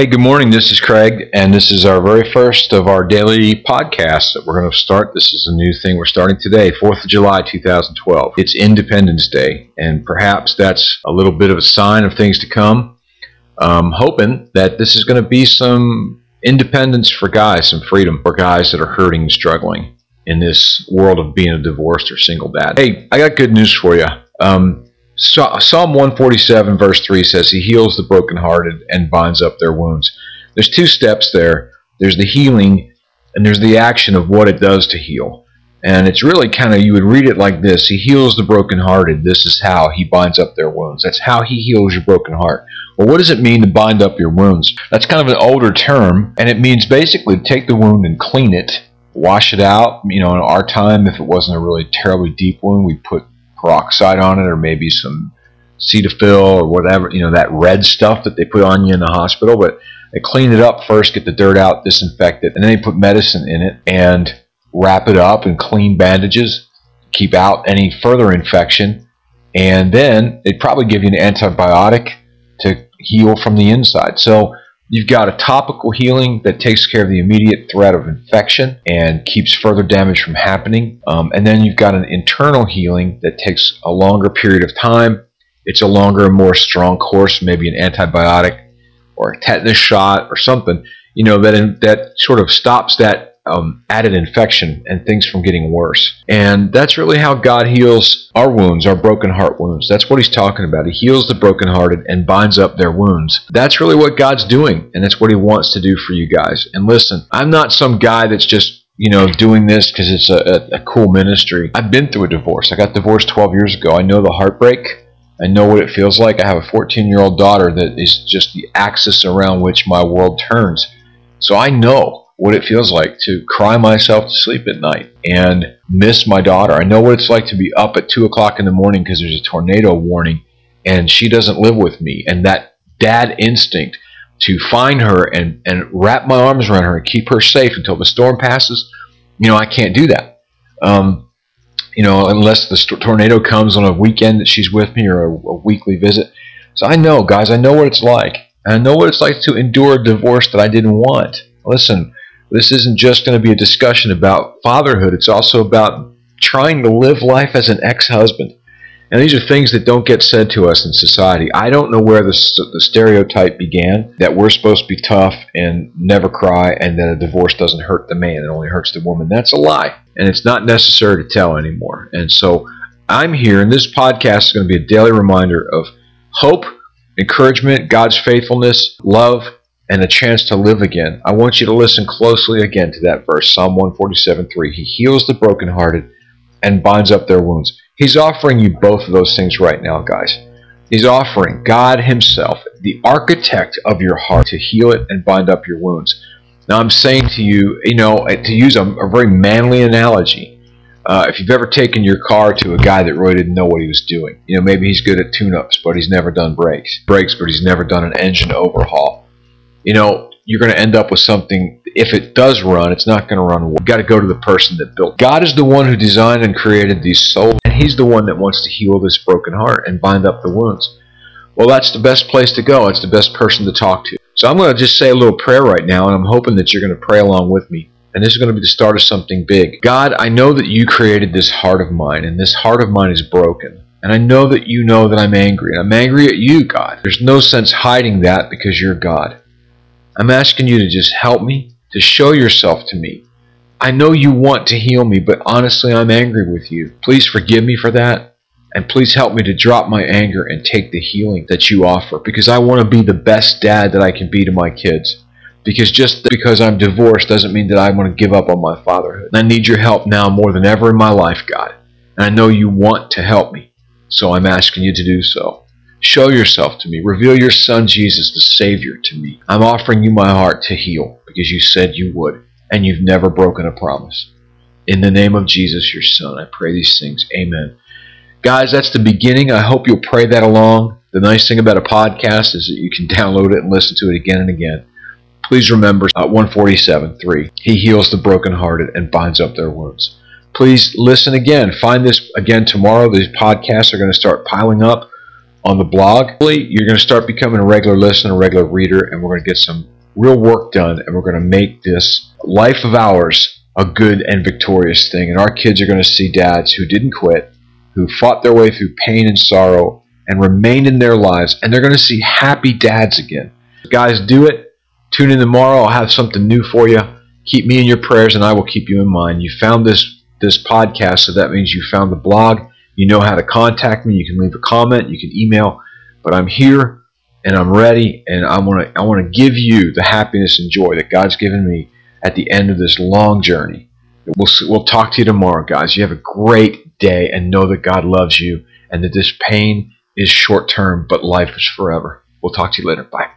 Hey, good morning. This is Craig, and this is our very first of our daily podcasts that we're going to start. This is a new thing we're starting today, 4th of July, 2012. It's Independence Day, and perhaps that's a little bit of a sign of things to come. I'm hoping that this is going to be some independence for guys, some freedom for guys that are hurting and struggling in this world of being a divorced or single dad. Hey, I got good news for you. Um, Psalm 147, verse 3 says, He heals the brokenhearted and binds up their wounds. There's two steps there there's the healing, and there's the action of what it does to heal. And it's really kind of, you would read it like this He heals the brokenhearted. This is how He binds up their wounds. That's how He heals your broken heart. Well, what does it mean to bind up your wounds? That's kind of an older term, and it means basically take the wound and clean it, wash it out. You know, in our time, if it wasn't a really terribly deep wound, we put peroxide on it or maybe some Cetaphil or whatever, you know, that red stuff that they put on you in the hospital. But they clean it up first, get the dirt out, disinfect it, and then they put medicine in it and wrap it up and clean bandages, keep out any further infection. And then they'd probably give you an antibiotic to heal from the inside. So You've got a topical healing that takes care of the immediate threat of infection and keeps further damage from happening. Um, and then you've got an internal healing that takes a longer period of time. It's a longer and more strong course, maybe an antibiotic or a tetanus shot or something, you know, that, that sort of stops that um, added infection and things from getting worse. And that's really how God heals our wounds, our broken heart wounds. That's what He's talking about. He heals the brokenhearted and binds up their wounds. That's really what God's doing, and that's what He wants to do for you guys. And listen, I'm not some guy that's just you know, doing this because it's a, a, a, cool ministry. I've been through a divorce. I got divorced 12 years ago. I know the heartbreak. I know what it feels like. I have a 14 year old daughter that is just the axis around which my world turns. So I know what it feels like to cry myself to sleep at night and miss my daughter. I know what it's like to be up at 2 o'clock in the morning because there's a tornado warning and she doesn't live with me. And that dad instinct to find her and, and wrap my arms around her and keep her safe until the storm passes, you know, I can't do that. Um, you know, unless the st- tornado comes on a weekend that she's with me or a, a weekly visit. So I know, guys, I know what it's like. And I know what it's like to endure a divorce that I didn't want. Listen, this isn't just going to be a discussion about fatherhood, it's also about trying to live life as an ex husband. And these are things that don't get said to us in society. I don't know where the, the stereotype began that we're supposed to be tough and never cry and that a divorce doesn't hurt the man, it only hurts the woman. That's a lie. And it's not necessary to tell anymore. And so I'm here, and this podcast is going to be a daily reminder of hope, encouragement, God's faithfulness, love, and a chance to live again, I want you to listen closely again to that verse, Psalm 147 3. He heals the brokenhearted and binds up their wounds. He's offering you both of those things right now, guys. He's offering God Himself, the architect of your heart, to heal it and bind up your wounds. Now, I'm saying to you, you know, to use a, a very manly analogy, uh, if you've ever taken your car to a guy that really didn't know what he was doing, you know, maybe he's good at tune ups, but he's never done brakes, brakes, but he's never done an engine overhaul you know, you're going to end up with something. If it does run, it's not going to run well. You've got to go to the person that built. God is the one who designed and created these souls, and He's the one that wants to heal this broken heart and bind up the wounds. Well, that's the best place to go. It's the best person to talk to. So I'm going to just say a little prayer right now, and I'm hoping that you're going to pray along with me. And this is going to be the start of something big. God, I know that you created this heart of mine, and this heart of mine is broken. And I know that you know that I'm angry. And I'm angry at you, God. There's no sense hiding that because you're God. I'm asking you to just help me, to show yourself to me. I know you want to heal me, but honestly, I'm angry with you. Please forgive me for that. And please help me to drop my anger and take the healing that you offer because I want to be the best dad that I can be to my kids. Because just because I'm divorced doesn't mean that I want to give up on my fatherhood. And I need your help now more than ever in my life, God. And I know you want to help me. So I'm asking you to do so. Show yourself to me. Reveal your Son, Jesus, the Savior, to me. I'm offering you my heart to heal because you said you would, and you've never broken a promise. In the name of Jesus, your Son, I pray these things. Amen. Guys, that's the beginning. I hope you'll pray that along. The nice thing about a podcast is that you can download it and listen to it again and again. Please remember uh, 147.3. He heals the brokenhearted and binds up their wounds. Please listen again. Find this again tomorrow. These podcasts are going to start piling up. On the blog. You're going to start becoming a regular listener, a regular reader, and we're going to get some real work done, and we're going to make this life of ours a good and victorious thing. And our kids are going to see dads who didn't quit, who fought their way through pain and sorrow and remained in their lives, and they're going to see happy dads again. Guys, do it. Tune in tomorrow. I'll have something new for you. Keep me in your prayers, and I will keep you in mind. You found this this podcast, so that means you found the blog. You know how to contact me. You can leave a comment. You can email. But I'm here, and I'm ready, and I want to I want to give you the happiness and joy that God's given me at the end of this long journey. We'll, we'll talk to you tomorrow, guys. You have a great day and know that God loves you and that this pain is short term, but life is forever. We'll talk to you later. Bye.